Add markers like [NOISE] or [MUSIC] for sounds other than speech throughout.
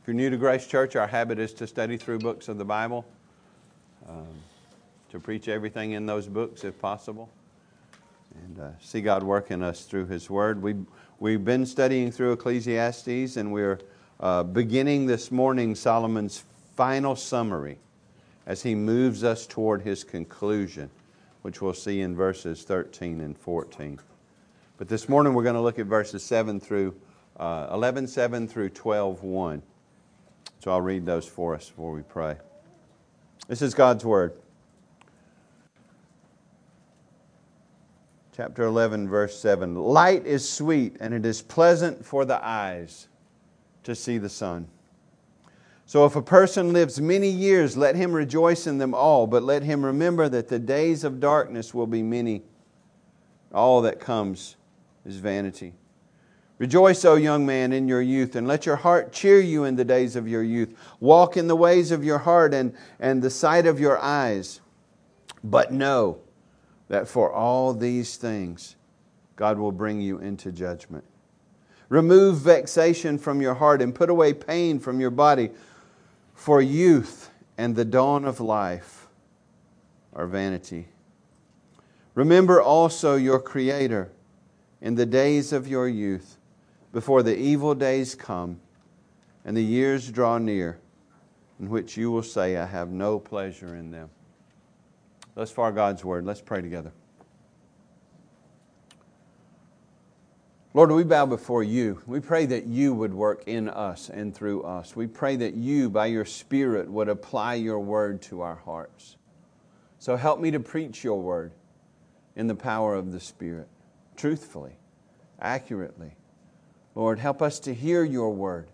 If you're new to Grace Church, our habit is to study through books of the Bible, um, to preach everything in those books if possible, and uh, see God work in us through His Word. We, we've been studying through Ecclesiastes, and we're uh, beginning this morning Solomon's final summary as he moves us toward his conclusion, which we'll see in verses 13 and 14. But this morning we're going to look at verses 7 through uh, 11, 7 through 12, 1. So I'll read those for us before we pray. This is God's Word. Chapter 11, verse 7. Light is sweet, and it is pleasant for the eyes to see the sun. So if a person lives many years, let him rejoice in them all, but let him remember that the days of darkness will be many. All that comes is vanity. Rejoice, O young man, in your youth, and let your heart cheer you in the days of your youth. Walk in the ways of your heart and, and the sight of your eyes. But know that for all these things, God will bring you into judgment. Remove vexation from your heart and put away pain from your body, for youth and the dawn of life are vanity. Remember also your Creator in the days of your youth before the evil days come and the years draw near, in which you will say, I have no pleasure in them. Thus far, God's word. Let's pray together. Lord, we bow before you. We pray that you would work in us and through us. We pray that you, by your Spirit, would apply your word to our hearts. So help me to preach your word in the power of the Spirit, truthfully, accurately, Lord, help us to hear your word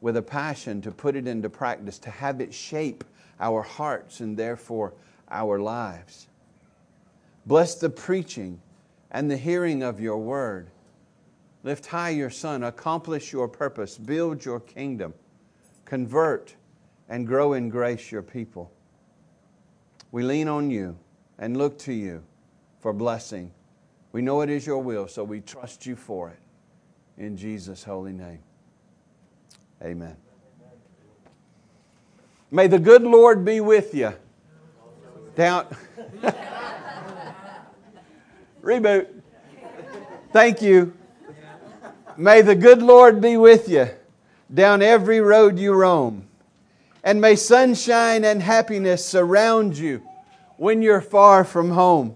with a passion to put it into practice, to have it shape our hearts and therefore our lives. Bless the preaching and the hearing of your word. Lift high your Son, accomplish your purpose, build your kingdom, convert and grow in grace your people. We lean on you and look to you for blessing. We know it is your will, so we trust you for it in Jesus' holy name. Amen. May the good Lord be with you. Down. [LAUGHS] Reboot. Thank you. May the good Lord be with you down every road you roam. And may sunshine and happiness surround you when you're far from home.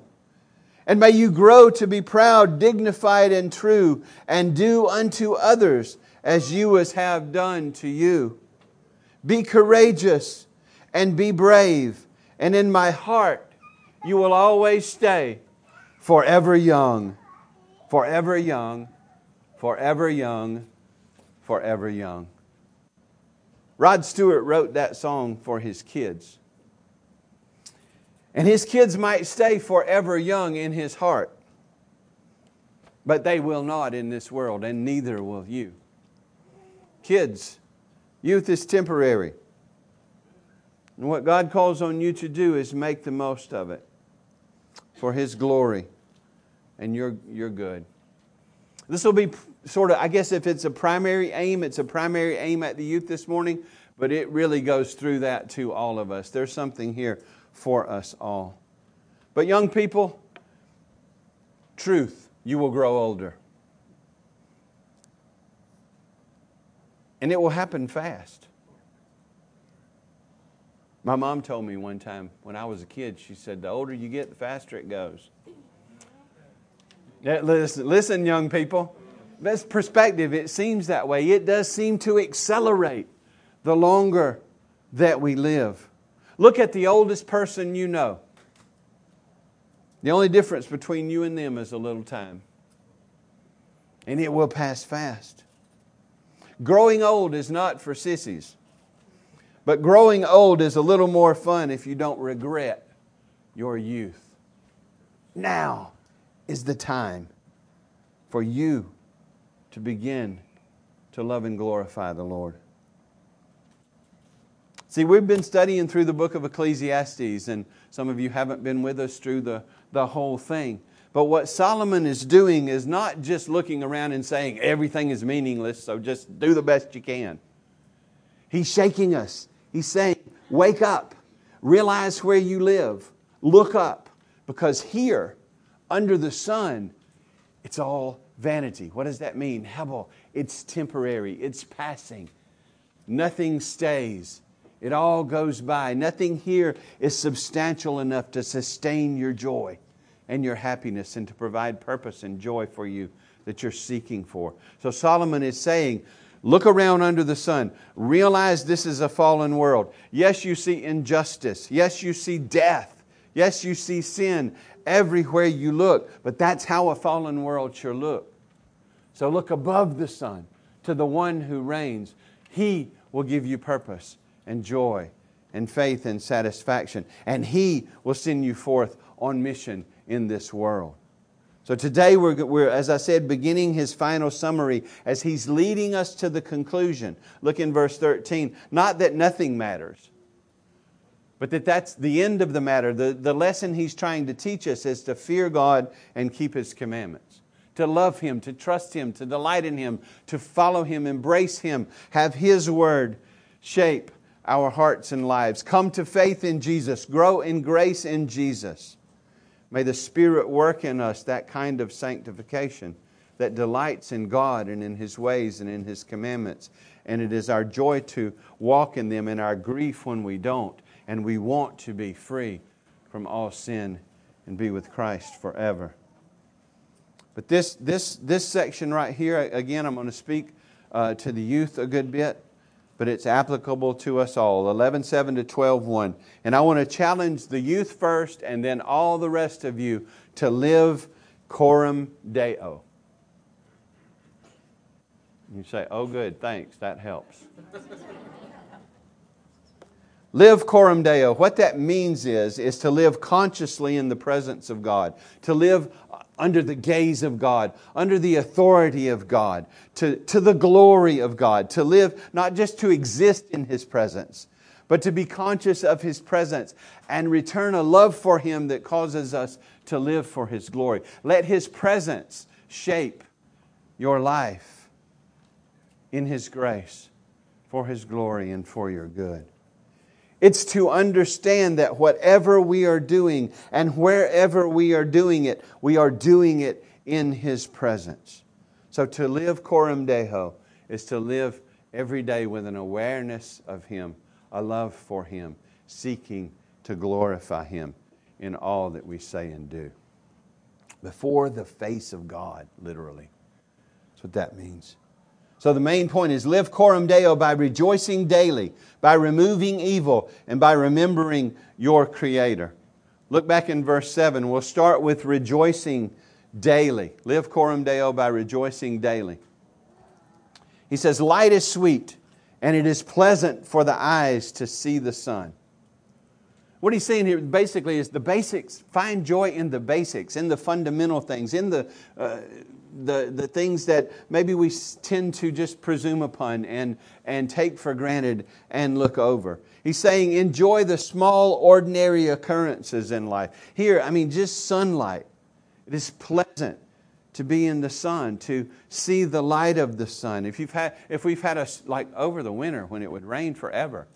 And may you grow to be proud, dignified, and true, and do unto others as you as have done to you. Be courageous and be brave, and in my heart you will always stay forever young, forever young, forever young, forever young. Rod Stewart wrote that song for his kids. And his kids might stay forever young in his heart, but they will not in this world, and neither will you. Kids, youth is temporary. And what God calls on you to do is make the most of it for His glory and your, your good. This will be sort of, I guess, if it's a primary aim, it's a primary aim at the youth this morning, but it really goes through that to all of us. There's something here for us all. But, young people, truth, you will grow older. And it will happen fast. My mom told me one time when I was a kid, she said, The older you get, the faster it goes. Yeah, listen, listen, young people. That's perspective. It seems that way. It does seem to accelerate the longer that we live. Look at the oldest person you know. The only difference between you and them is a little time. And it will pass fast. Growing old is not for sissies. But growing old is a little more fun if you don't regret your youth. Now is the time for you to begin to love and glorify the Lord. See, we've been studying through the book of Ecclesiastes, and some of you haven't been with us through the, the whole thing. But what Solomon is doing is not just looking around and saying everything is meaningless, so just do the best you can. He's shaking us. He's saying, Wake up, realize where you live, look up, because here, under the sun, it's all vanity. What does that mean? Hebel, it's temporary, it's passing. Nothing stays. It all goes by. Nothing here is substantial enough to sustain your joy and your happiness and to provide purpose and joy for you that you're seeking for. So Solomon is saying, Look around under the sun. Realize this is a fallen world. Yes, you see injustice. Yes, you see death. Yes, you see sin everywhere you look. But that's how a fallen world should look. So look above the sun to the one who reigns. He will give you purpose and joy and faith and satisfaction. And He will send you forth on mission in this world. So today, we're, we're, as I said, beginning his final summary as he's leading us to the conclusion. Look in verse 13. Not that nothing matters, but that that's the end of the matter. The, the lesson he's trying to teach us is to fear God and keep his commandments, to love him, to trust him, to delight in him, to follow him, embrace him, have his word shape our hearts and lives. Come to faith in Jesus, grow in grace in Jesus. May the Spirit work in us that kind of sanctification that delights in God and in His ways and in His commandments. And it is our joy to walk in them and our grief when we don't. And we want to be free from all sin and be with Christ forever. But this, this, this section right here, again, I'm going to speak uh, to the youth a good bit but it's applicable to us all. 11 7 to 12 1 and i want to challenge the youth first and then all the rest of you to live coram deo. You say oh good thanks that helps. [LAUGHS] Live coram deo. What that means is is to live consciously in the presence of god to live under the gaze of God, under the authority of God, to, to the glory of God, to live not just to exist in His presence, but to be conscious of His presence and return a love for Him that causes us to live for His glory. Let His presence shape your life in His grace for His glory and for your good. It's to understand that whatever we are doing and wherever we are doing it, we are doing it in His presence. So to live coram deo is to live every day with an awareness of Him, a love for Him, seeking to glorify Him in all that we say and do. Before the face of God, literally. That's what that means. So the main point is live coram deo by rejoicing daily, by removing evil, and by remembering your Creator. Look back in verse 7. We'll start with rejoicing daily. Live coram deo by rejoicing daily. He says, Light is sweet, and it is pleasant for the eyes to see the sun. What he's saying here basically is the basics. Find joy in the basics, in the fundamental things, in the uh, the, the things that maybe we tend to just presume upon and, and take for granted and look over. He's saying, enjoy the small, ordinary occurrences in life. Here, I mean, just sunlight. It is pleasant to be in the sun, to see the light of the sun. If, you've had, if we've had a, like over the winter when it would rain forever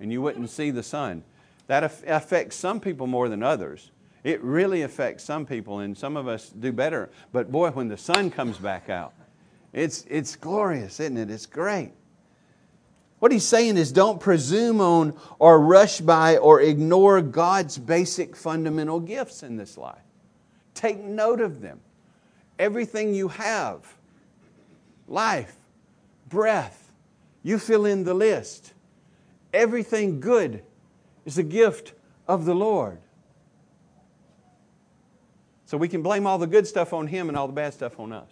and you wouldn't see the sun, that affects some people more than others. It really affects some people, and some of us do better. But boy, when the sun comes back out, it's, it's glorious, isn't it? It's great. What he's saying is don't presume on or rush by or ignore God's basic fundamental gifts in this life. Take note of them. Everything you have life, breath, you fill in the list. Everything good is a gift of the Lord. So we can blame all the good stuff on him and all the bad stuff on us.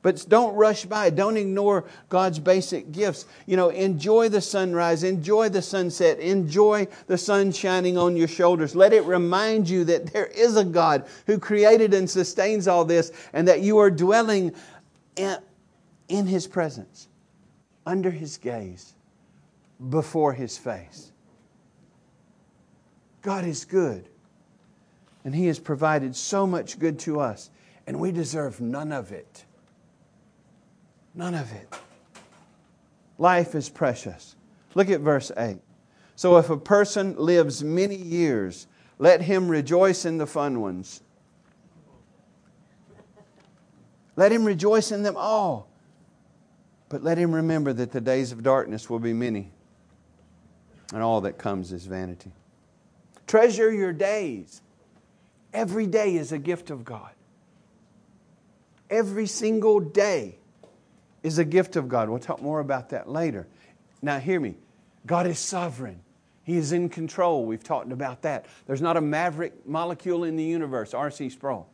But don't rush by. Don't ignore God's basic gifts. You know, enjoy the sunrise, enjoy the sunset, enjoy the sun shining on your shoulders. Let it remind you that there is a God who created and sustains all this and that you are dwelling in, in His presence, under His gaze, before His face. God is good. And He has provided so much good to us, and we deserve none of it. None of it. Life is precious. Look at verse 8. So if a person lives many years, let him rejoice in the fun ones. Let him rejoice in them all. But let him remember that the days of darkness will be many, and all that comes is vanity. Treasure your days. Every day is a gift of God. Every single day is a gift of God. We'll talk more about that later. Now, hear me. God is sovereign. He is in control. We've talked about that. There's not a maverick molecule in the universe, R.C. Sproul.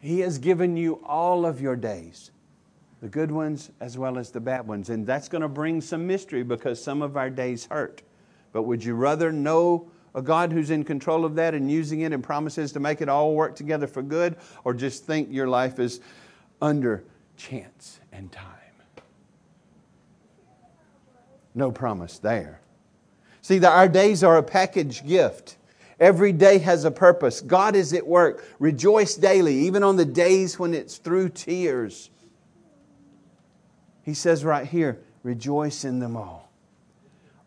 He has given you all of your days, the good ones as well as the bad ones. And that's going to bring some mystery because some of our days hurt. But would you rather know a God who's in control of that and using it and promises to make it all work together for good, or just think your life is under chance and time? No promise there. See, that our days are a package gift. Every day has a purpose. God is at work. Rejoice daily, even on the days when it's through tears. He says right here, rejoice in them all.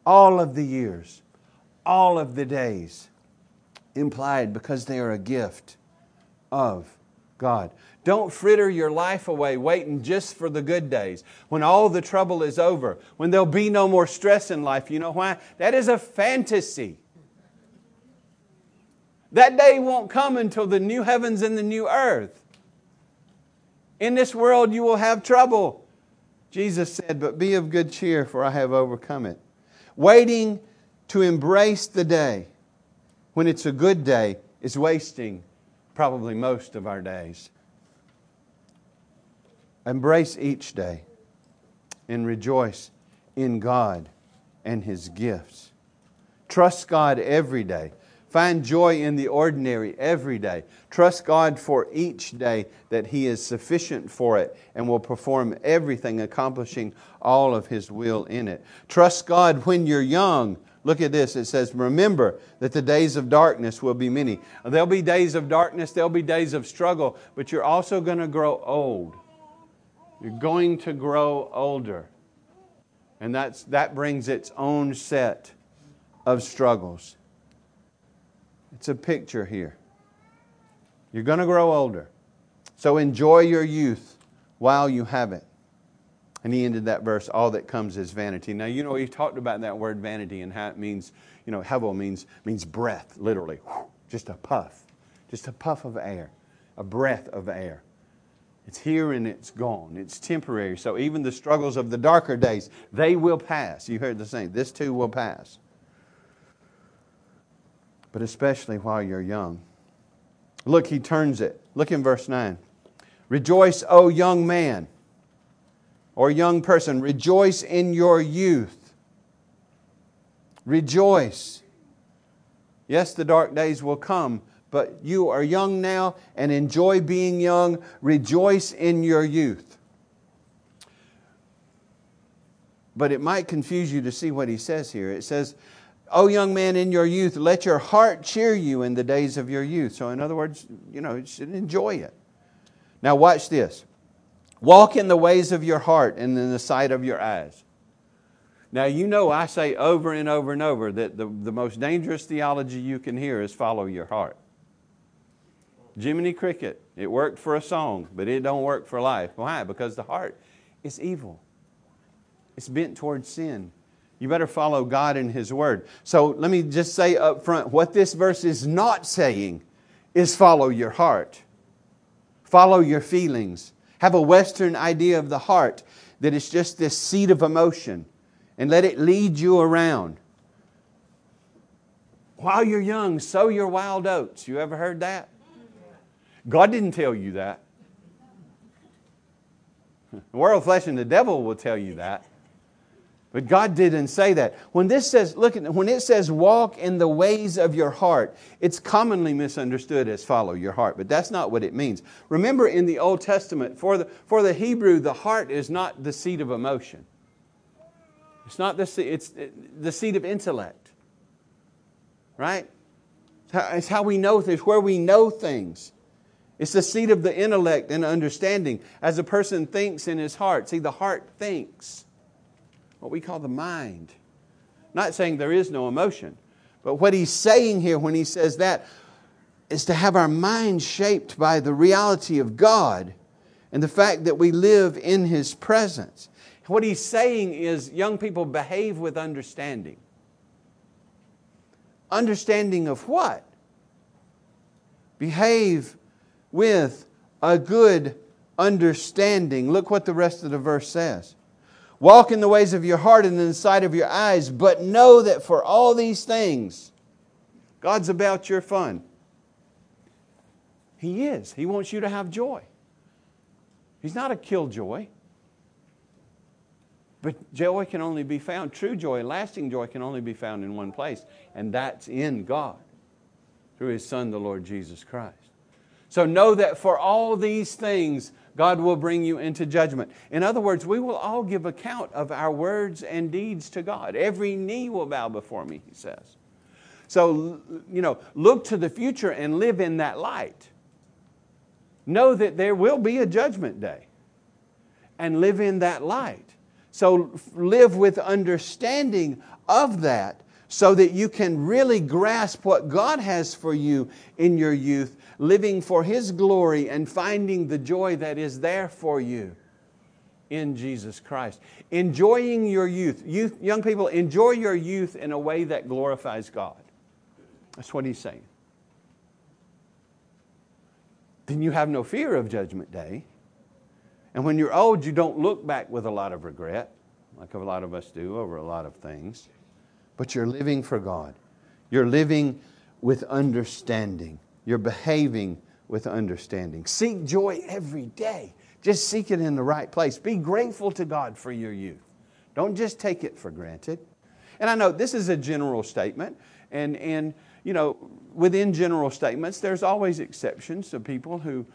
All of the years, all of the days, implied because they are a gift of God. Don't fritter your life away waiting just for the good days, when all the trouble is over, when there'll be no more stress in life. You know why? That is a fantasy. That day won't come until the new heavens and the new earth. In this world you will have trouble. Jesus said, But be of good cheer, for I have overcome it. Waiting to embrace the day when it's a good day is wasting probably most of our days. Embrace each day and rejoice in God and His gifts. Trust God every day. Find joy in the ordinary every day. Trust God for each day that He is sufficient for it and will perform everything, accomplishing all of His will in it. Trust God when you're young. Look at this. It says, Remember that the days of darkness will be many. There'll be days of darkness, there'll be days of struggle, but you're also going to grow old. You're going to grow older. And that's, that brings its own set of struggles. It's a picture here. You're going to grow older. So enjoy your youth while you have it. And he ended that verse, all that comes is vanity. Now, you know, he talked about that word vanity and how it means, you know, hevel means, means breath, literally. Just a puff, just a puff of air, a breath of air. It's here and it's gone. It's temporary. So even the struggles of the darker days, they will pass. You heard the saying, this too will pass. But especially while you're young. Look, he turns it. Look in verse 9. Rejoice, O young man or young person. Rejoice in your youth. Rejoice. Yes, the dark days will come, but you are young now and enjoy being young. Rejoice in your youth. But it might confuse you to see what he says here. It says, O young man, in your youth, let your heart cheer you in the days of your youth. So, in other words, you know, you should enjoy it. Now, watch this. Walk in the ways of your heart and in the sight of your eyes. Now, you know, I say over and over and over that the, the most dangerous theology you can hear is follow your heart. Jiminy Cricket. It worked for a song, but it don't work for life. Why? Because the heart is evil. It's bent towards sin. You better follow God and His Word. So let me just say up front what this verse is not saying is follow your heart. Follow your feelings. Have a Western idea of the heart that it's just this seat of emotion and let it lead you around. While you're young, sow your wild oats. You ever heard that? God didn't tell you that. [LAUGHS] The world, flesh, and the devil will tell you that. But God didn't say that. When this says, look at when it says walk in the ways of your heart, it's commonly misunderstood as follow your heart, but that's not what it means. Remember in the Old Testament, for the, for the Hebrew, the heart is not the seat of emotion. It's not the seat, it's the seat of intellect. Right? It's how we know things, where we know things. It's the seat of the intellect and understanding. As a person thinks in his heart, see, the heart thinks, what we call the mind. Not saying there is no emotion, but what he's saying here when he says that is to have our mind shaped by the reality of God and the fact that we live in his presence. What he's saying is young people behave with understanding. Understanding of what? Behave with a good understanding. Look what the rest of the verse says. Walk in the ways of your heart and in the sight of your eyes, but know that for all these things, God's about your fun. He is. He wants you to have joy. He's not a killjoy. But joy can only be found, true joy, lasting joy can only be found in one place, and that's in God through His Son, the Lord Jesus Christ. So know that for all these things, God will bring you into judgment. In other words, we will all give account of our words and deeds to God. Every knee will bow before me, He says. So, you know, look to the future and live in that light. Know that there will be a judgment day and live in that light. So live with understanding of that so that you can really grasp what God has for you in your youth, living for His glory and finding the joy that is there for you in Jesus Christ. Enjoying your youth. youth. Young people, enjoy your youth in a way that glorifies God. That's what He's saying. Then you have no fear of Judgment Day and when you're old, you don't look back with a lot of regret, like a lot of us do over a lot of things, but you're living for God. You're living with understanding. You're behaving with understanding. Seek joy every day. Just seek it in the right place. Be grateful to God for your youth. Don't just take it for granted. And I know this is a general statement, and, and you know, within general statements, there's always exceptions to people who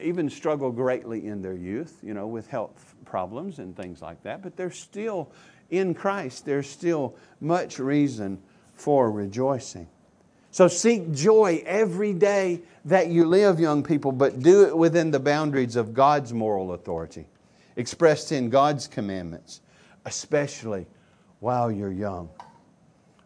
even struggle greatly in their youth, you know, with health problems and things like that, but they're still in Christ, there's still much reason for rejoicing. So seek joy every day that you live, young people, but do it within the boundaries of God's moral authority, expressed in God's commandments, especially while you're young.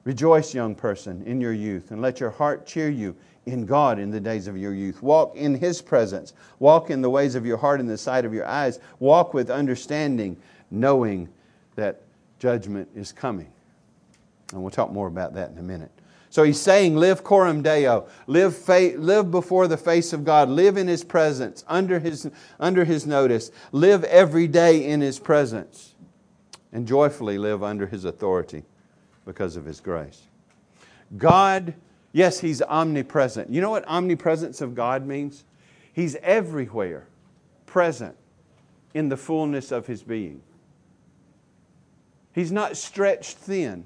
Rejoice, young person, in your youth, and let your heart cheer you in God in the days of your youth. Walk in His presence. Walk in the ways of your heart and the sight of your eyes. Walk with understanding, knowing that judgment is coming. And we'll talk more about that in a minute. So he's saying, live coram deo, live, live before the face of God, live in his presence, under his, under his notice, live every day in his presence, and joyfully live under his authority because of his grace. God Yes, He's omnipresent. You know what omnipresence of God means? He's everywhere present in the fullness of His being. He's not stretched thin.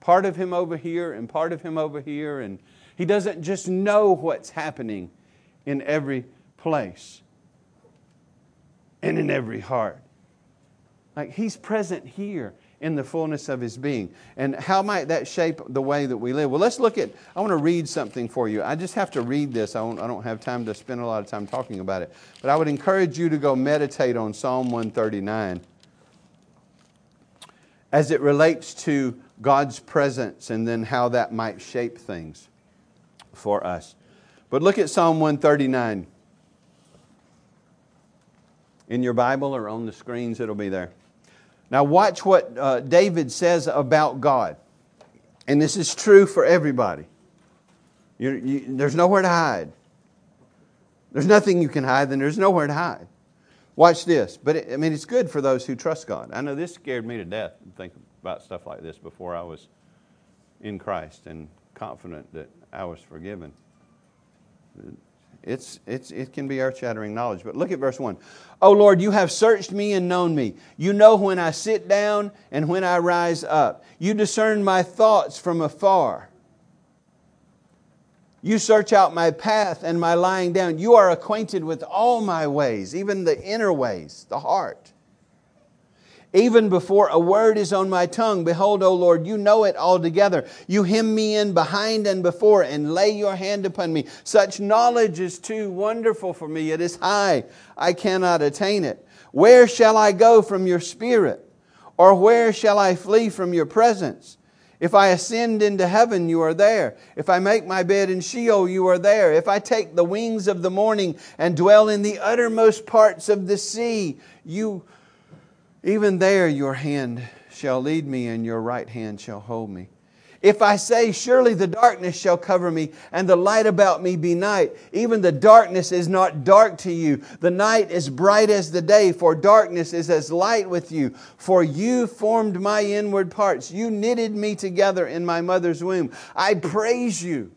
Part of Him over here and part of Him over here, and He doesn't just know what's happening in every place and in every heart. Like He's present here in the fullness of his being. And how might that shape the way that we live? Well, let's look at, I want to read something for you. I just have to read this. I don't, I don't have time to spend a lot of time talking about it. But I would encourage you to go meditate on Psalm 139 as it relates to God's presence and then how that might shape things for us. But look at Psalm 139. In your Bible or on the screens, it'll be there. Now, watch what uh, David says about God. And this is true for everybody. You, there's nowhere to hide. There's nothing you can hide, then there's nowhere to hide. Watch this. But it, I mean, it's good for those who trust God. I know this scared me to death to think about stuff like this before I was in Christ and confident that I was forgiven. It's, it's, it can be earth shattering knowledge. But look at verse 1. Oh Lord, you have searched me and known me. You know when I sit down and when I rise up. You discern my thoughts from afar. You search out my path and my lying down. You are acquainted with all my ways, even the inner ways, the heart. Even before a word is on my tongue, behold, O Lord, you know it altogether. You hem me in behind and before, and lay your hand upon me. Such knowledge is too wonderful for me. It is high. I cannot attain it. Where shall I go from your spirit? Or where shall I flee from your presence? If I ascend into heaven, you are there. If I make my bed in Sheol, you are there. If I take the wings of the morning and dwell in the uttermost parts of the sea, you even there your hand shall lead me, and your right hand shall hold me. If I say, Surely the darkness shall cover me, and the light about me be night, even the darkness is not dark to you. The night is bright as the day, for darkness is as light with you. For you formed my inward parts. You knitted me together in my mother's womb. I praise you,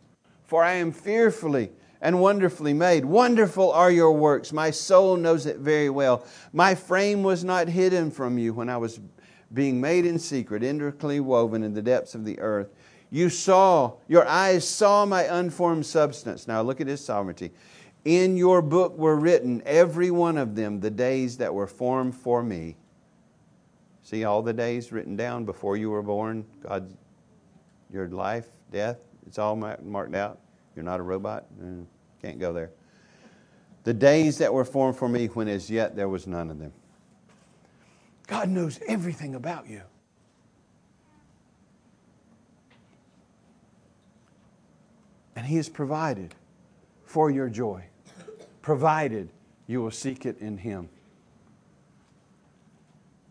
for I am fearfully and wonderfully made. Wonderful are your works. My soul knows it very well. My frame was not hidden from you when I was being made in secret, intricately woven in the depths of the earth. You saw, your eyes saw my unformed substance. Now look at his sovereignty. In your book were written, every one of them, the days that were formed for me. See all the days written down before you were born? God, your life, death, it's all marked out. You're not a robot. Mm, can't go there. The days that were formed for me when as yet there was none of them. God knows everything about you. And He has provided for your joy, provided you will seek it in Him.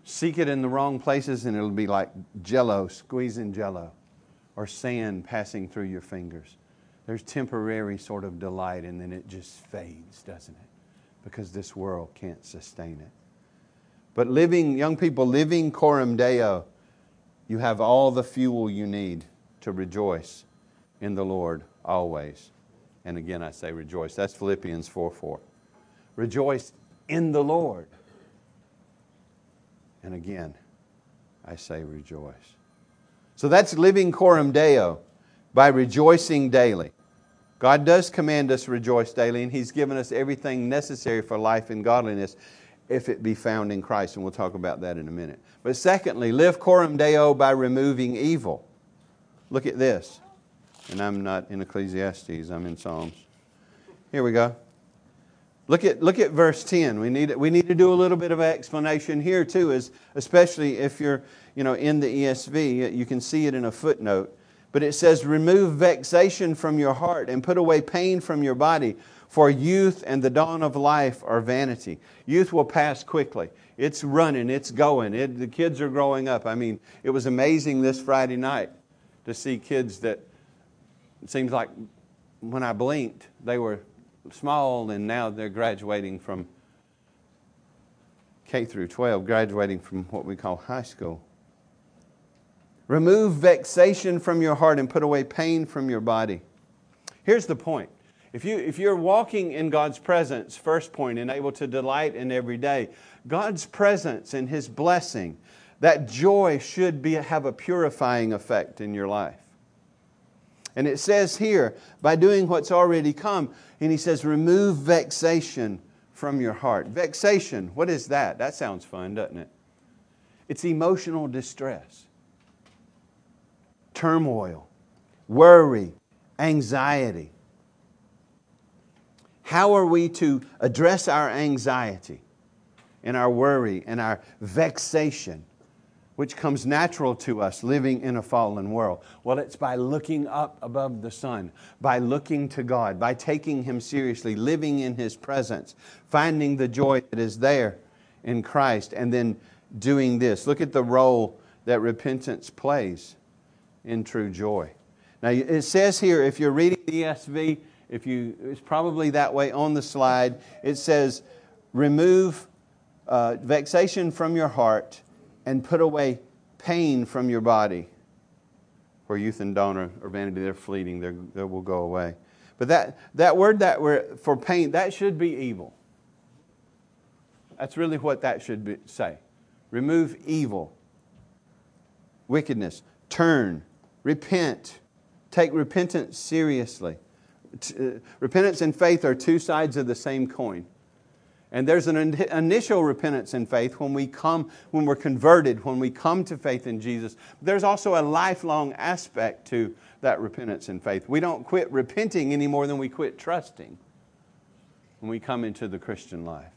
Seek it in the wrong places, and it'll be like jello, squeezing jello, or sand passing through your fingers there's temporary sort of delight and then it just fades, doesn't it? Because this world can't sustain it. But living, young people, living coram deo, you have all the fuel you need to rejoice in the Lord always. And again, I say rejoice. That's Philippians 4 4. Rejoice in the Lord. And again, I say rejoice. So that's living coram deo by rejoicing daily. God does command us to rejoice daily, and He's given us everything necessary for life and godliness if it be found in Christ, and we'll talk about that in a minute. But secondly, live coram deo by removing evil. Look at this. And I'm not in Ecclesiastes, I'm in Psalms. Here we go. Look at, look at verse 10. We need, we need to do a little bit of explanation here, too, as, especially if you're you know, in the ESV. You can see it in a footnote. But it says, Remove vexation from your heart and put away pain from your body, for youth and the dawn of life are vanity. Youth will pass quickly. It's running, it's going. It, the kids are growing up. I mean, it was amazing this Friday night to see kids that it seems like when I blinked, they were small and now they're graduating from K through 12, graduating from what we call high school. Remove vexation from your heart and put away pain from your body. Here's the point. If, you, if you're walking in God's presence, first point, and able to delight in every day, God's presence and His blessing, that joy should be, have a purifying effect in your life. And it says here, by doing what's already come, and He says, remove vexation from your heart. Vexation, what is that? That sounds fun, doesn't it? It's emotional distress turmoil, worry, anxiety. How are we to address our anxiety and our worry and our vexation, which comes natural to us living in a fallen world? Well, it's by looking up above the sun, by looking to God, by taking Him seriously, living in His presence, finding the joy that is there in Christ, and then doing this. Look at the role that repentance plays in true joy. Now, it says here, if you're reading the ESV, if you, it's probably that way on the slide, it says, remove uh, vexation from your heart and put away pain from your body. For youth and dawn or vanity, they're fleeting, they're, they will go away. But that, that word that we're, for pain, that should be evil. That's really what that should be, say. Remove evil, wickedness, turn, repent. Take repentance seriously. Uh, repentance and faith are two sides of the same coin. And there's an initial repentance in faith when we come, when we're converted, when we come to faith in Jesus. There's also a lifelong aspect to that repentance in faith. We don't quit repenting any more than we quit trusting when we come into the Christian life.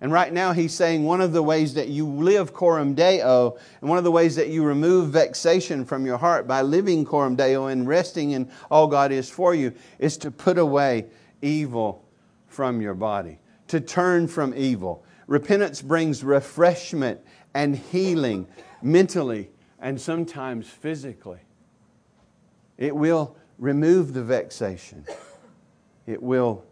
And right now, he's saying one of the ways that you live coram deo, and one of the ways that you remove vexation from your heart by living coram deo and resting in all God is for you, is to put away evil from your body to turn from evil. Repentance brings refreshment and healing mentally and sometimes physically. It will remove the vexation. It will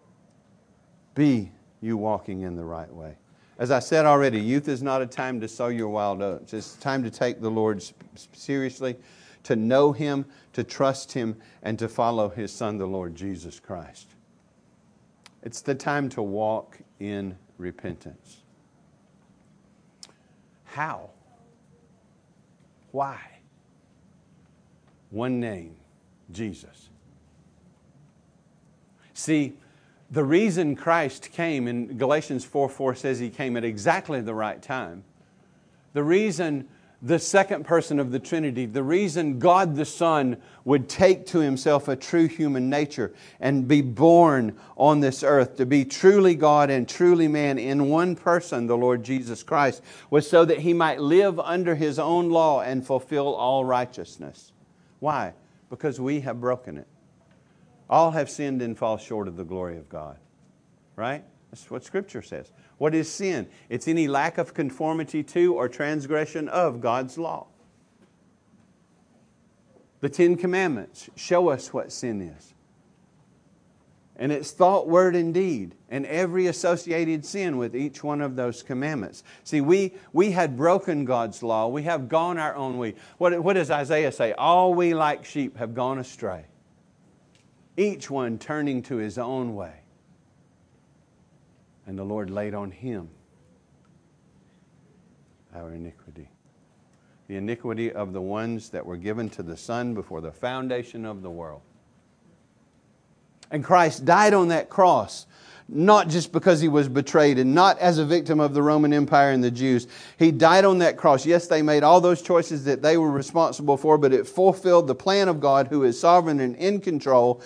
be you walking in the right way. As I said already, youth is not a time to sow your wild oats. It's time to take the Lord seriously, to know Him, to trust Him, and to follow His Son, the Lord Jesus Christ. It's the time to walk in repentance. How? Why? One name Jesus. See, the reason Christ came, in Galatians 4 4 says he came at exactly the right time. The reason the second person of the Trinity, the reason God the Son would take to himself a true human nature and be born on this earth, to be truly God and truly man in one person, the Lord Jesus Christ, was so that he might live under his own law and fulfill all righteousness. Why? Because we have broken it. All have sinned and fall short of the glory of God. Right? That's what Scripture says. What is sin? It's any lack of conformity to or transgression of God's law. The Ten Commandments show us what sin is. And it's thought, word, and deed, and every associated sin with each one of those commandments. See, we, we had broken God's law. We have gone our own way. What, what does Isaiah say? All we like sheep have gone astray, each one turning to his own way and the Lord laid on him our iniquity. The iniquity of the ones that were given to the Son before the foundation of the world. And Christ died on that cross, not just because he was betrayed and not as a victim of the Roman Empire and the Jews. He died on that cross. Yes, they made all those choices that they were responsible for, but it fulfilled the plan of God who is sovereign and in control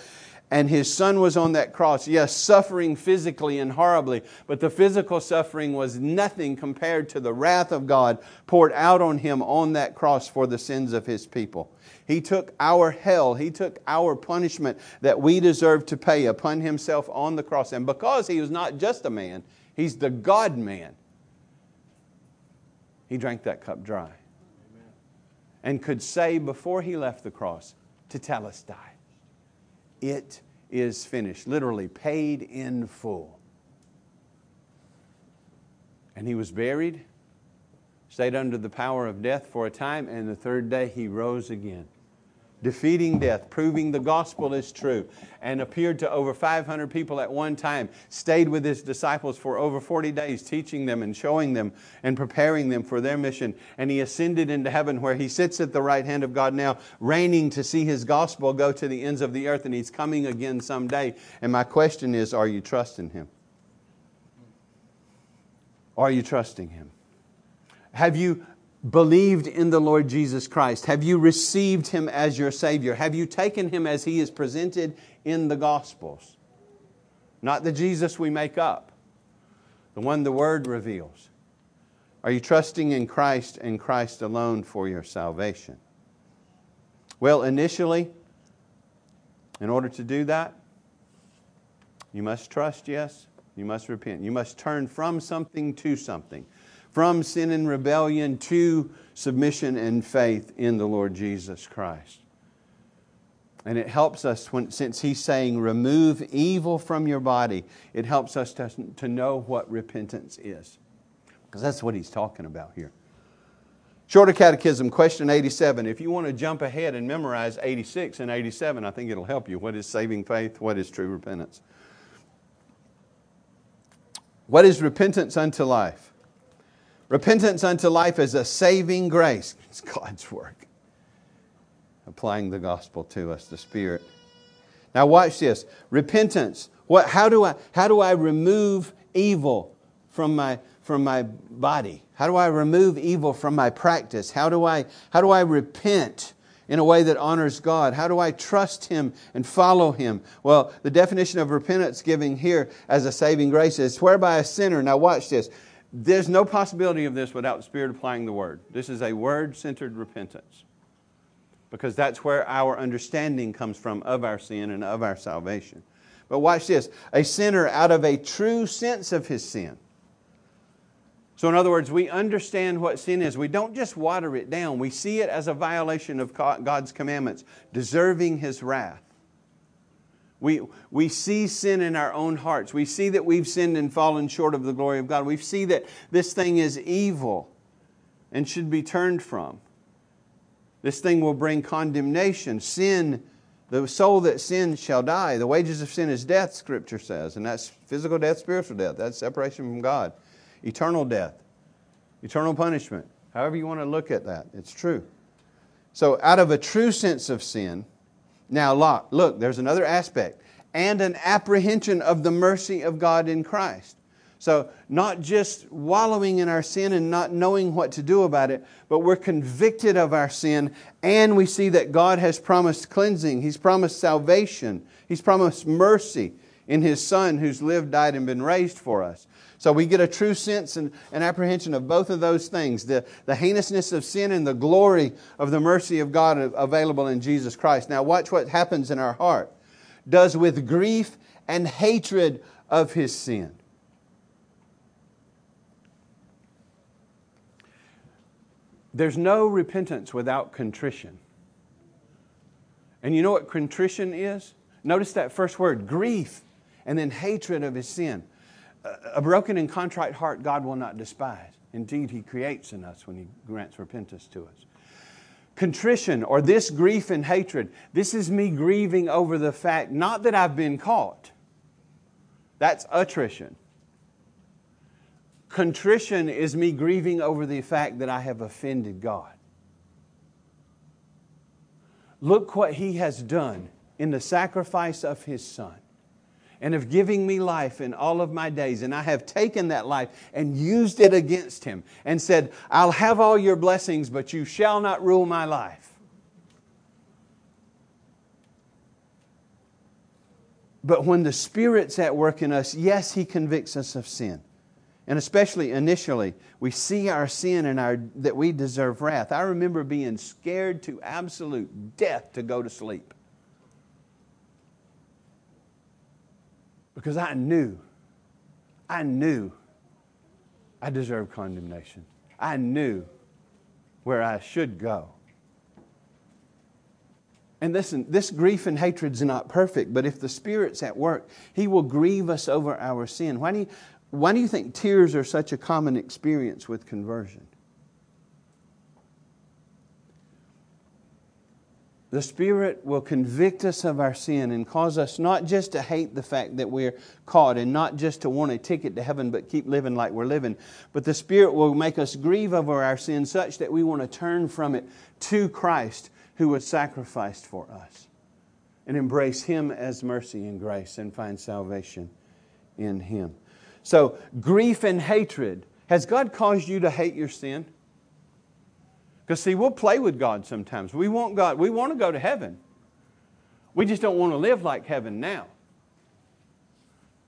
and his son was on that cross, yes, suffering physically and horribly, but the physical suffering was nothing compared to the wrath of God poured out on him on that cross for the sins of his people. He took our hell, he took our punishment that we deserved to pay upon himself on the cross. And because he was not just a man, he's the God man, he drank that cup dry and could say before he left the cross, Tetelestai. It is finished, literally, paid in full. And he was buried, stayed under the power of death for a time, and the third day he rose again defeating death, proving the gospel is true, and appeared to over 500 people at one time, stayed with his disciples for over 40 days, teaching them and showing them and preparing them for their mission. And he ascended into heaven where he sits at the right hand of God now, reigning to see his gospel go to the ends of the earth, and he's coming again someday. And my question is are you trusting him? Are you trusting him? Have you believed in the Lord Jesus Christ? Have you received Him as your Savior? Have you taken Him as He is presented in the Gospels? Not the Jesus we make up, the one the Word reveals. Are you trusting in Christ and Christ alone for your salvation? Well, initially, in order to do that, you must trust, yes. You must repent. You must turn from something to something from sin and rebellion to submission and faith in the Lord Jesus Christ. And it helps us, when, since he's saying, remove evil from your body, it helps us to, to know what repentance is. Because that's what he's talking about here. Shorter Catechism, question 87. If you want to jump ahead and memorize 86 and 87, I think it'll help you. What is saving faith? What is true repentance? What is repentance unto life? Repentance unto life is a saving grace. It's God's work. Applying the gospel to us, the Spirit. Now watch this. Repentance. What, how, do I, how do I remove evil from my, from my body? How do I remove evil from my practice? How do I, how do I repent in a way that honors God? How do I trust Him and follow Him? Well, the definition of repentance giving here as a saving grace is whereby a sinner, now watch this, there's no possibility of this without the Spirit applying the Word. This is a word centered repentance because that's where our understanding comes from of our sin and of our salvation. But watch this a sinner out of a true sense of his sin. So, in other words, we understand what sin is. We don't just water it down, we see it as a violation of God's commandments, deserving his wrath. We, we see sin in our own hearts. We see that we've sinned and fallen short of the glory of God. We see that this thing is evil and should be turned from. This thing will bring condemnation. Sin, the soul that sins shall die. The wages of sin is death, Scripture says, and that's physical death, spiritual death. That's separation from God. Eternal death, eternal punishment. However, you want to look at that, it's true. So, out of a true sense of sin, now look, there's another aspect, and an apprehension of the mercy of God in Christ. So, not just wallowing in our sin and not knowing what to do about it, but we're convicted of our sin and we see that God has promised cleansing. He's promised salvation. He's promised mercy in His Son who's lived, died, and been raised for us. So we get a true sense and, and apprehension of both of those things the, the heinousness of sin and the glory of the mercy of God available in Jesus Christ. Now, watch what happens in our heart. Does with grief and hatred of His sin. There's no repentance without contrition. And you know what contrition is? Notice that first word, grief, and then hatred of his sin. A broken and contrite heart God will not despise. Indeed, he creates in us when he grants repentance to us. Contrition, or this grief and hatred, this is me grieving over the fact not that I've been caught. That's attrition. Contrition is me grieving over the fact that I have offended God. Look what He has done in the sacrifice of His Son and of giving me life in all of my days. And I have taken that life and used it against Him and said, I'll have all your blessings, but you shall not rule my life. But when the Spirit's at work in us, yes, He convicts us of sin. And especially initially, we see our sin and our, that we deserve wrath. I remember being scared to absolute death to go to sleep. Because I knew, I knew I deserved condemnation. I knew where I should go. And listen, this grief and hatred is not perfect, but if the Spirit's at work, He will grieve us over our sin. Why do you, why do you think tears are such a common experience with conversion? The Spirit will convict us of our sin and cause us not just to hate the fact that we're caught and not just to want a ticket to heaven but keep living like we're living, but the Spirit will make us grieve over our sin such that we want to turn from it to Christ who was sacrificed for us and embrace Him as mercy and grace and find salvation in Him. So, grief and hatred. Has God caused you to hate your sin? Because, see, we'll play with God sometimes. We want God, we want to go to heaven. We just don't want to live like heaven now.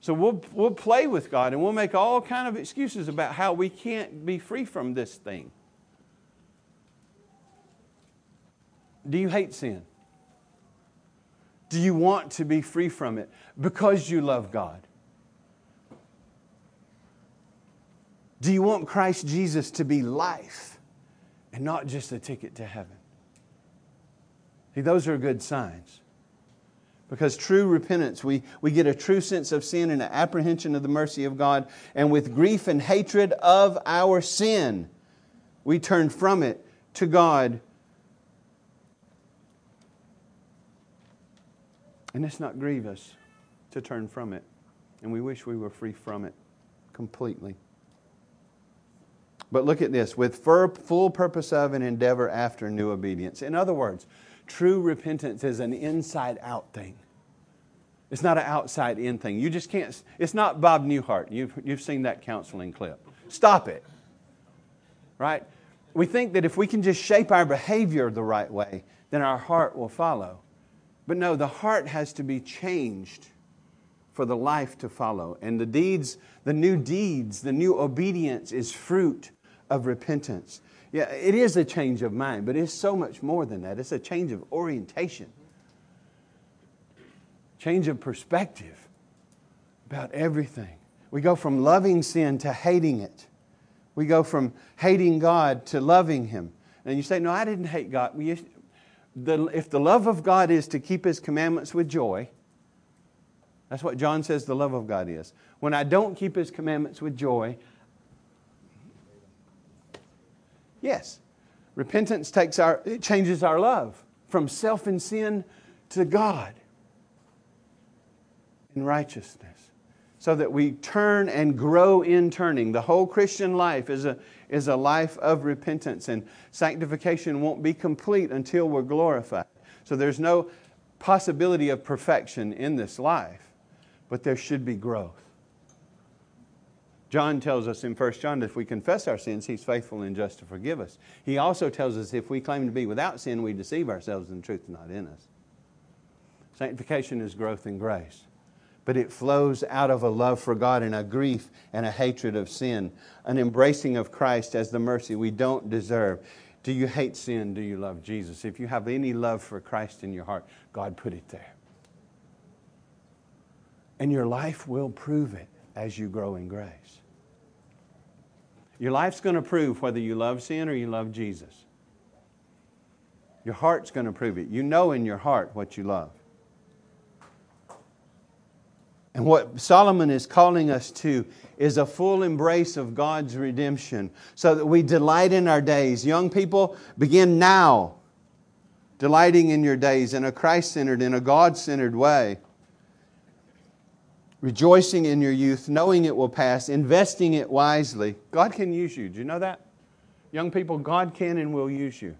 So we'll, we'll play with God and we'll make all kind of excuses about how we can't be free from this thing. Do you hate sin? Do you want to be free from it because you love God? Do you want Christ Jesus to be life and not just a ticket to heaven? See, those are good signs. Because true repentance, we, we get a true sense of sin and an apprehension of the mercy of God, and with grief and hatred of our sin, we turn from it to God. And it's not grievous to turn from it, and we wish we were free from it completely. But look at this with full purpose of and endeavor after new obedience. In other words, true repentance is an inside out thing. It's not an outside in thing. You just can't, it's not Bob Newhart. You've, you've seen that counseling clip. Stop it. Right? We think that if we can just shape our behavior the right way, then our heart will follow. But no, the heart has to be changed for the life to follow. And the deeds, the new deeds, the new obedience is fruit of repentance. Yeah, it is a change of mind, but it's so much more than that. It's a change of orientation, change of perspective about everything. We go from loving sin to hating it. We go from hating God to loving Him. And you say, No, I didn't hate God. if the love of God is to keep His commandments with joy, that's what John says the love of God is. When I don't keep His commandments with joy, yes, repentance takes our, it changes our love from self and sin to God and righteousness. So that we turn and grow in turning. The whole Christian life is a, is a life of repentance, and sanctification won't be complete until we're glorified. So there's no possibility of perfection in this life but there should be growth. John tells us in 1 John that if we confess our sins, he's faithful and just to forgive us. He also tells us if we claim to be without sin, we deceive ourselves and the truth is not in us. Sanctification is growth in grace, but it flows out of a love for God and a grief and a hatred of sin, an embracing of Christ as the mercy we don't deserve. Do you hate sin? Do you love Jesus? If you have any love for Christ in your heart, God put it there. And your life will prove it as you grow in grace. Your life's going to prove whether you love sin or you love Jesus. Your heart's going to prove it. You know in your heart what you love. And what Solomon is calling us to is a full embrace of God's redemption so that we delight in our days. Young people, begin now delighting in your days in a Christ centered, in a God centered way rejoicing in your youth, knowing it will pass, investing it wisely. God can use you. Do you know that? Young people, God can and will use you.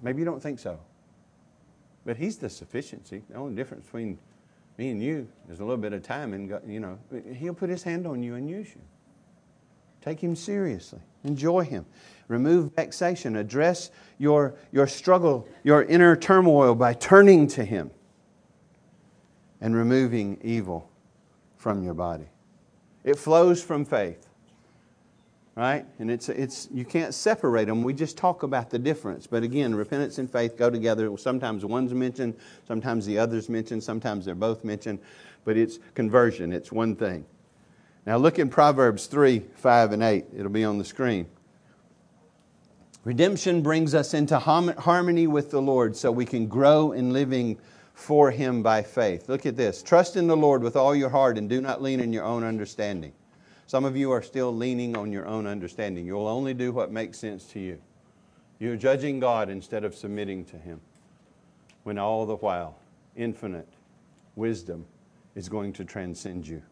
Maybe you don't think so. But He's the sufficiency. The only difference between me and you is a little bit of time, and you know, He'll put His hand on you and use you. Take Him seriously. Enjoy Him. Remove vexation. Address your, your struggle, your inner turmoil by turning to Him and removing evil from your body. It flows from faith. Right? And it's, it's, you can't separate them. We just talk about the difference. But again, repentance and faith go together. Sometimes one's mentioned, sometimes the other's mentioned, sometimes they're both mentioned. But it's conversion, it's one thing. Now look in Proverbs 3 5 and 8. It'll be on the screen. Redemption brings us into harmony with the Lord so we can grow in living for Him by faith. Look at this. Trust in the Lord with all your heart and do not lean in your own understanding. Some of you are still leaning on your own understanding. You'll only do what makes sense to you. You're judging God instead of submitting to Him. When all the while, infinite wisdom is going to transcend you.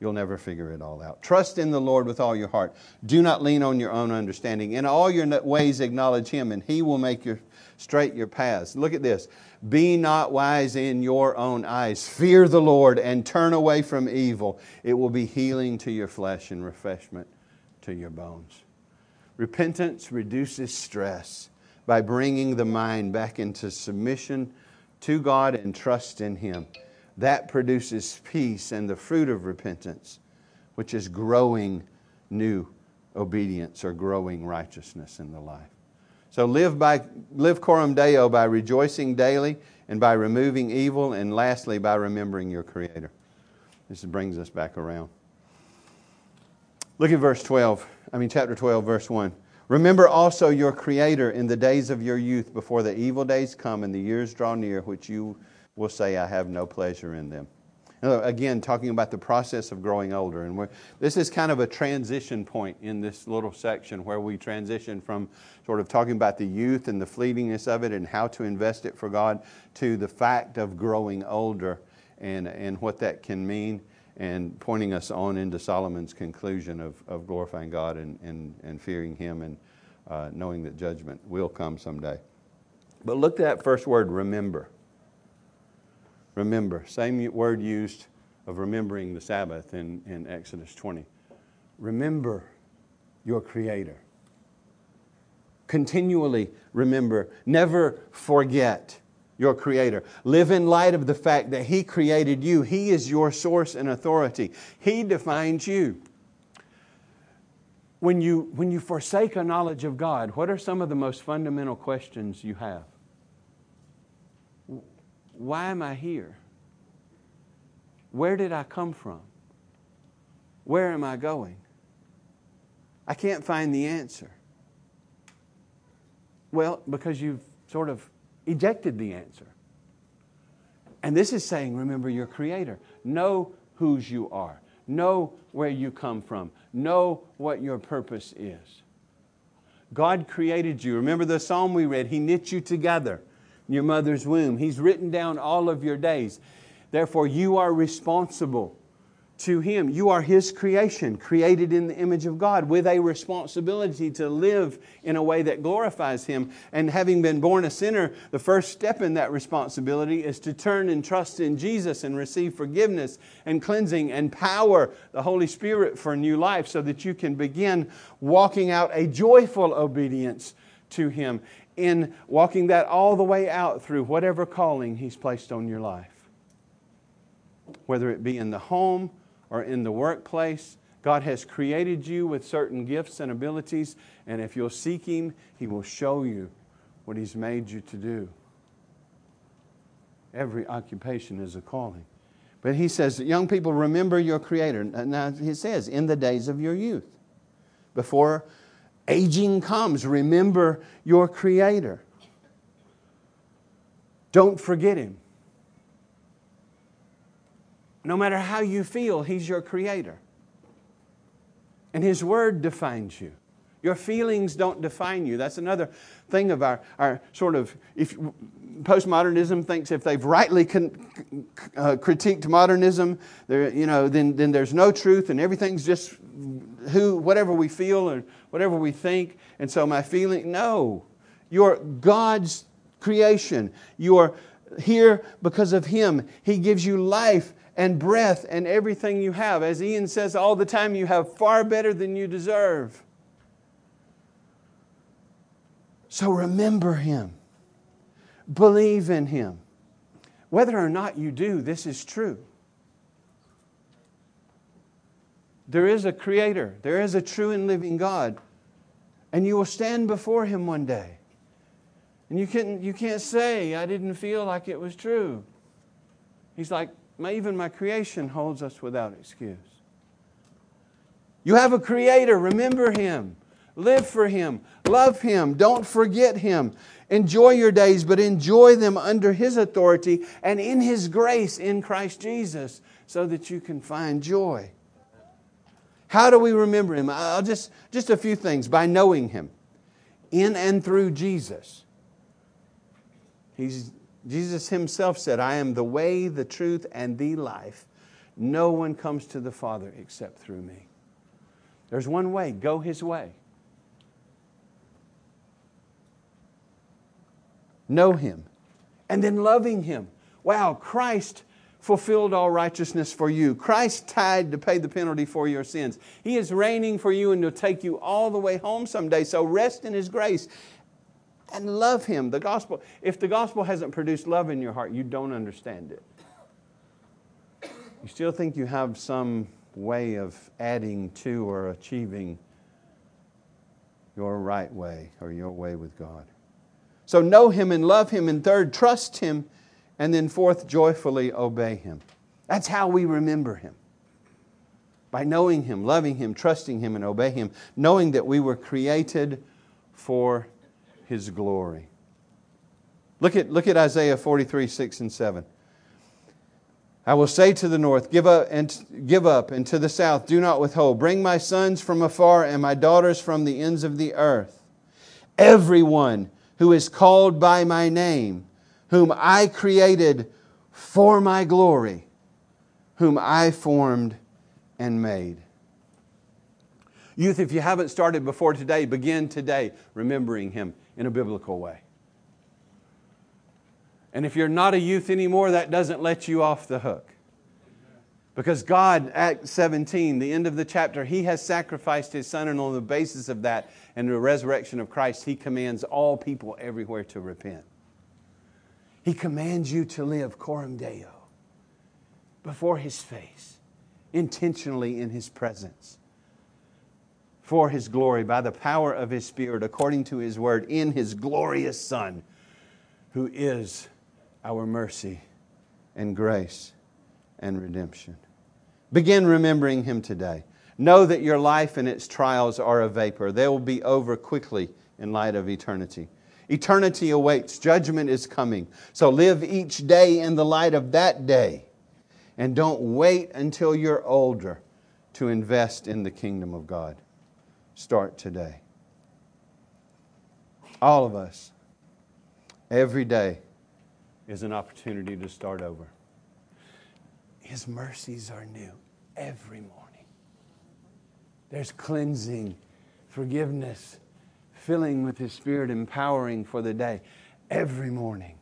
You'll never figure it all out. Trust in the Lord with all your heart. Do not lean on your own understanding. In all your ways, acknowledge Him, and He will make your straight your paths. Look at this. Be not wise in your own eyes. Fear the Lord and turn away from evil. It will be healing to your flesh and refreshment to your bones. Repentance reduces stress by bringing the mind back into submission to God and trust in Him that produces peace and the fruit of repentance, which is growing new obedience or growing righteousness in the life. So live, by, live coram deo by rejoicing daily and by removing evil, and lastly, by remembering your Creator. This brings us back around. Look at verse 12, I mean, chapter 12, verse 1. Remember also your Creator in the days of your youth before the evil days come and the years draw near, which you will say, I have no pleasure in them. Again, talking about the process of growing older. And this is kind of a transition point in this little section where we transition from sort of talking about the youth and the fleetingness of it and how to invest it for God to the fact of growing older and, and what that can mean and pointing us on into Solomon's conclusion of, of glorifying God and, and, and fearing Him and uh, knowing that judgment will come someday. But look at that first word, remember. Remember. Same word used of remembering the Sabbath in, in Exodus 20. Remember your Creator. Continually remember. Never forget your Creator. Live in light of the fact that He created you. He is your source and authority. He defines you. When you, when you forsake a knowledge of God, what are some of the most fundamental questions you have? Why am I here? Where did I come from? Where am I going? I can't find the answer. Well, because you've sort of ejected the answer. And this is saying, remember your Creator. Know whose you are. Know where you come from. Know what your purpose is. God created you. Remember the psalm we read? He knit you together your mother's womb. He's written down all of your days. Therefore, you are responsible to Him. You are His creation, created in the image of God, with a responsibility to live in a way that glorifies Him. And having been born a sinner, the first step in that responsibility is to turn and trust in Jesus and receive forgiveness and cleansing and power, the Holy Spirit, for new life, so that you can begin walking out a joyful obedience to Him in walking that all the way out through whatever calling He's placed on your life. Whether it be in the home, or in the workplace. God has created you with certain gifts and abilities, and if you'll seek Him, He will show you what He's made you to do. Every occupation is a calling. But He says, Young people, remember your Creator. Now, He says, in the days of your youth, before aging comes, remember your Creator. Don't forget Him. No matter how you feel, He's your creator. And His Word defines you. Your feelings don't define you. That's another thing of our, our sort of, if postmodernism thinks if they've rightly con, uh, critiqued modernism, you know, then, then there's no truth and everything's just who, whatever we feel or whatever we think. And so my feeling, no. You're God's creation. You're here because of Him. He gives you life and breath and everything you have. As Ian says all the time, you have far better than you deserve. So remember Him, believe in Him. Whether or not you do, this is true. There is a Creator, there is a true and living God, and you will stand before Him one day. And you, can't, you can't say, I didn't feel like it was true. He's like, my, even my creation holds us without excuse. You have a creator, remember him. Live for him. Love him. Don't forget him. Enjoy your days, but enjoy them under his authority and in his grace in Christ Jesus so that you can find joy. How do we remember him? I'll just, just a few things. By knowing him in and through Jesus. He's Jesus himself said, I am the way, the truth, and the life. No one comes to the Father except through me. There's one way go his way. Know him. And then loving him. Wow, Christ fulfilled all righteousness for you. Christ died to pay the penalty for your sins. He is reigning for you and will take you all the way home someday. So rest in His grace and love Him. The gospel, if the gospel hasn't produced love in your heart, you don't understand it. You still think you have some way of adding to or achieving your right way or your way with God. So know Him and love Him. And third, trust Him. And then fourth, joyfully obey Him. That's how we remember Him. By knowing Him, loving Him, trusting Him, and obey Him, knowing that we were created for his glory. Look at, look at Isaiah 43, 6 and 7. I will say to the north, give up, and give up, and to the south, do not withhold. Bring my sons from afar and my daughters from the ends of the earth. Everyone who is called by my name, whom I created for my glory, whom I formed and made. Youth, if you haven't started before today, begin today remembering him in a biblical way. And if you're not a youth anymore, that doesn't let you off the hook. Because God, Act 17, the end of the chapter, He has sacrificed His Son, and on the basis of that and the resurrection of Christ, He commands all people everywhere to repent. He commands you to live coram deo before His face, intentionally in His presence, for His glory, by the power of His Spirit, according to His word, in His glorious Son, who is our mercy and grace and redemption. Begin remembering him today. Know that your life and its trials are a vapor. They will be over quickly in light of eternity. Eternity awaits, judgment is coming. So live each day in the light of that day. And don't wait until you're older to invest in the kingdom of God. Start today. All of us, every day, is an opportunity to start over. His mercies are new every morning. There's cleansing, forgiveness, filling with His Spirit, empowering for the day every morning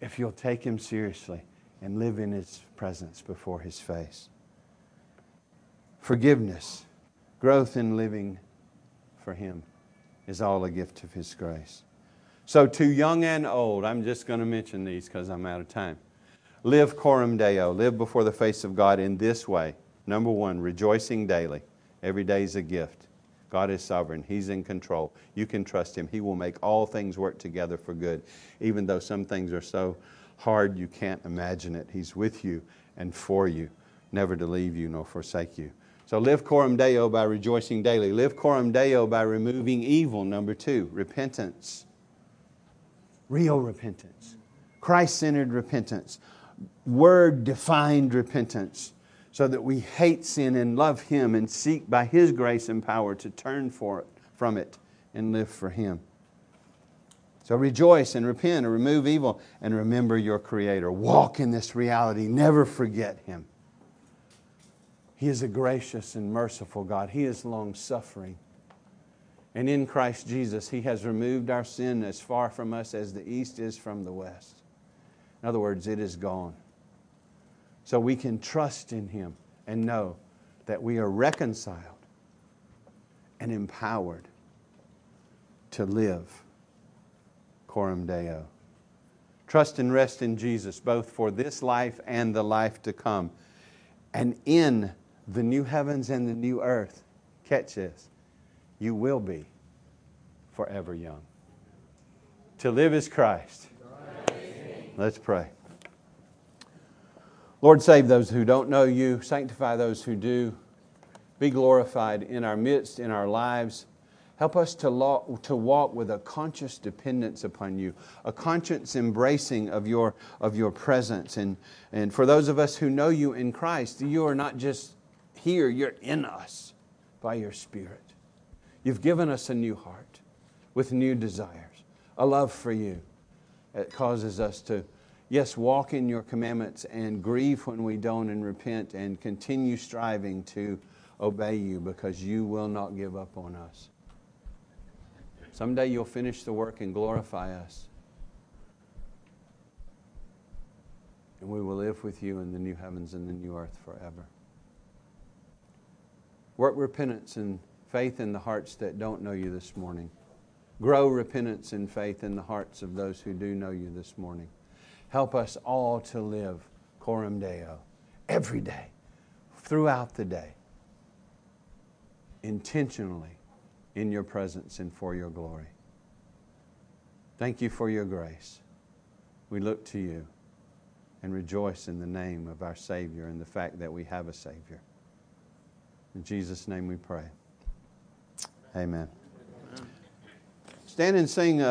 if you'll take Him seriously and live in His presence before His face. Forgiveness, growth in living for Him is all a gift of His grace. So, to young and old, I'm just going to mention these because I'm out of time. Live coram deo, live before the face of God in this way. Number one, rejoicing daily. Every day is a gift. God is sovereign. He's in control. You can trust Him. He will make all things work together for good, even though some things are so hard you can't imagine it. He's with you and for you, never to leave you nor forsake you. So live coram deo by rejoicing daily. Live coram deo by removing evil. Number two, repentance real repentance, Christ centered repentance, word defined repentance, so that we hate sin and love Him and seek by His grace and power to turn for it, from it and live for Him. So rejoice and repent and remove evil and remember your Creator. Walk in this reality. Never forget Him. He is a gracious and merciful God. He is long suffering. And in Christ Jesus, He has removed our sin as far from us as the east is from the west. In other words, it is gone. So we can trust in Him and know that we are reconciled and empowered to live coram deo. Trust and rest in Jesus, both for this life and the life to come. And in the new heavens and the new earth, catch this, you will be forever young. To live is Christ. Let's pray. Lord, save those who don't know you, sanctify those who do. Be glorified in our midst, in our lives. Help us to, to walk with a conscious dependence upon you, a conscious embracing of your, of your presence. And, and for those of us who know you in Christ, you are not just here, you're in us by your Spirit. You've given us a new heart with new desires, a love for you. It causes us to, yes, walk in your commandments and grieve when we don't and repent and continue striving to obey you because you will not give up on us. Someday you'll finish the work and glorify us. And we will live with you in the new heavens and the new earth forever. Work repentance and faith in the hearts that don't know you this morning. Grow repentance and faith in the hearts of those who do know you this morning. Help us all to live coram deo every day, throughout the day, intentionally in your presence and for your glory. Thank you for your grace. We look to you and rejoice in the name of our Savior and the fact that we have a Savior. In Jesus' name we pray. Amen. Stand and sing. Uh,